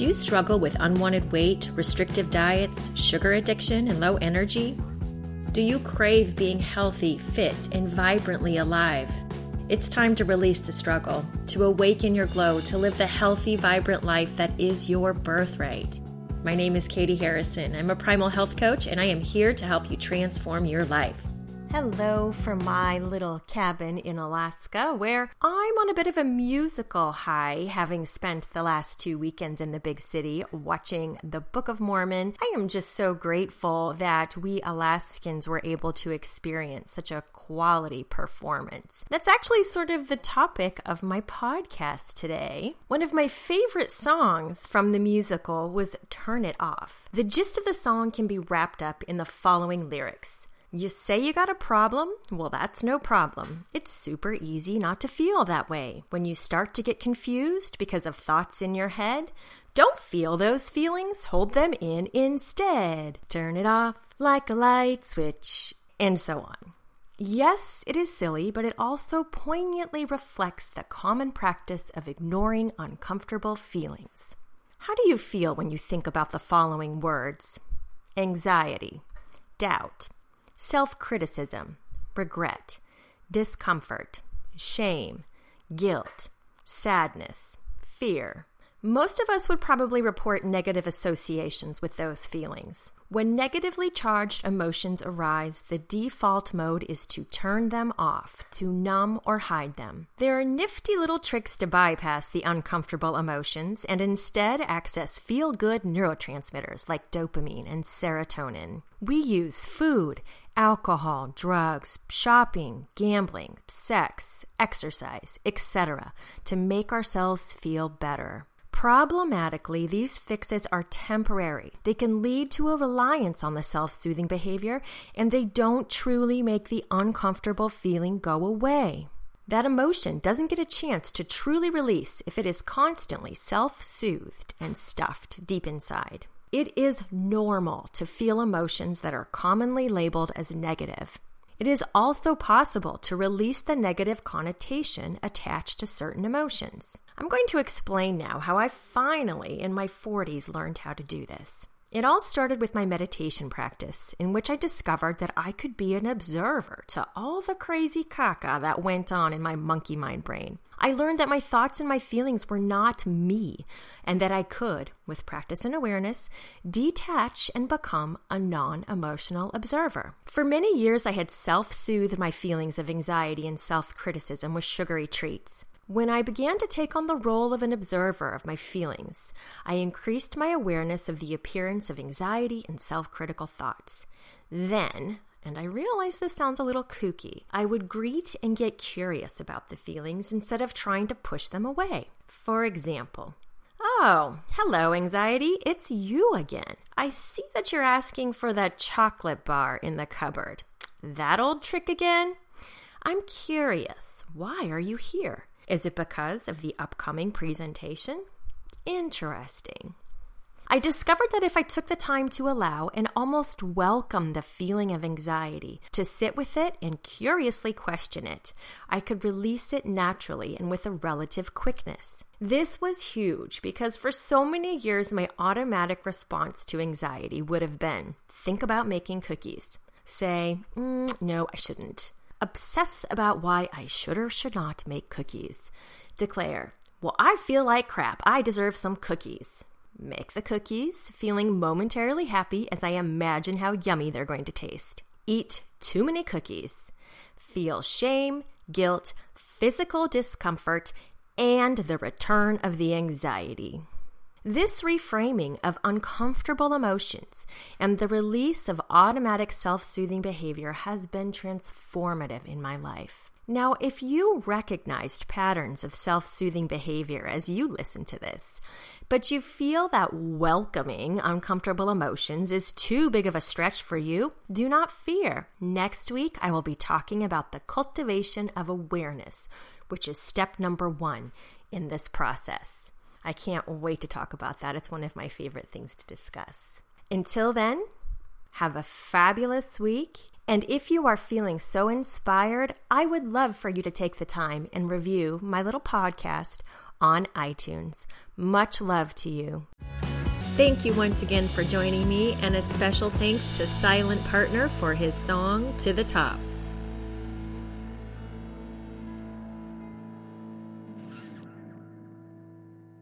Do you struggle with unwanted weight, restrictive diets, sugar addiction, and low energy? Do you crave being healthy, fit, and vibrantly alive? It's time to release the struggle, to awaken your glow, to live the healthy, vibrant life that is your birthright. My name is Katie Harrison. I'm a primal health coach, and I am here to help you transform your life. Hello from my little cabin in Alaska, where I'm on a bit of a musical high, having spent the last two weekends in the big city watching the Book of Mormon. I am just so grateful that we Alaskans were able to experience such a quality performance. That's actually sort of the topic of my podcast today. One of my favorite songs from the musical was Turn It Off. The gist of the song can be wrapped up in the following lyrics. You say you got a problem? Well, that's no problem. It's super easy not to feel that way. When you start to get confused because of thoughts in your head, don't feel those feelings, hold them in instead. Turn it off like a light switch, and so on. Yes, it is silly, but it also poignantly reflects the common practice of ignoring uncomfortable feelings. How do you feel when you think about the following words? Anxiety, doubt, self criticism, regret, discomfort, shame, guilt, sadness, fear. Most of us would probably report negative associations with those feelings. When negatively charged emotions arise, the default mode is to turn them off, to numb or hide them. There are nifty little tricks to bypass the uncomfortable emotions and instead access feel good neurotransmitters like dopamine and serotonin. We use food, alcohol, drugs, shopping, gambling, sex, exercise, etc. to make ourselves feel better. Problematically, these fixes are temporary. They can lead to a reliance on the self soothing behavior, and they don't truly make the uncomfortable feeling go away. That emotion doesn't get a chance to truly release if it is constantly self soothed and stuffed deep inside. It is normal to feel emotions that are commonly labeled as negative. It is also possible to release the negative connotation attached to certain emotions. I'm going to explain now how I finally, in my 40s, learned how to do this. It all started with my meditation practice, in which I discovered that I could be an observer to all the crazy caca that went on in my monkey mind brain. I learned that my thoughts and my feelings were not me, and that I could, with practice and awareness, detach and become a non emotional observer. For many years, I had self soothed my feelings of anxiety and self criticism with sugary treats. When I began to take on the role of an observer of my feelings, I increased my awareness of the appearance of anxiety and self critical thoughts. Then, and I realize this sounds a little kooky, I would greet and get curious about the feelings instead of trying to push them away. For example, Oh, hello, anxiety. It's you again. I see that you're asking for that chocolate bar in the cupboard. That old trick again? I'm curious. Why are you here? Is it because of the upcoming presentation? Interesting. I discovered that if I took the time to allow and almost welcome the feeling of anxiety, to sit with it and curiously question it, I could release it naturally and with a relative quickness. This was huge because for so many years, my automatic response to anxiety would have been think about making cookies. Say, mm, no, I shouldn't obsess about why I should or should not make cookies. Declare, well, I feel like crap. I deserve some cookies. Make the cookies, feeling momentarily happy as I imagine how yummy they're going to taste. Eat too many cookies. Feel shame, guilt, physical discomfort, and the return of the anxiety. This reframing of uncomfortable emotions and the release of automatic self soothing behavior has been transformative in my life. Now, if you recognized patterns of self soothing behavior as you listen to this, but you feel that welcoming uncomfortable emotions is too big of a stretch for you, do not fear. Next week, I will be talking about the cultivation of awareness, which is step number one in this process. I can't wait to talk about that. It's one of my favorite things to discuss. Until then, have a fabulous week. And if you are feeling so inspired, I would love for you to take the time and review my little podcast on iTunes. Much love to you. Thank you once again for joining me, and a special thanks to Silent Partner for his song To the Top.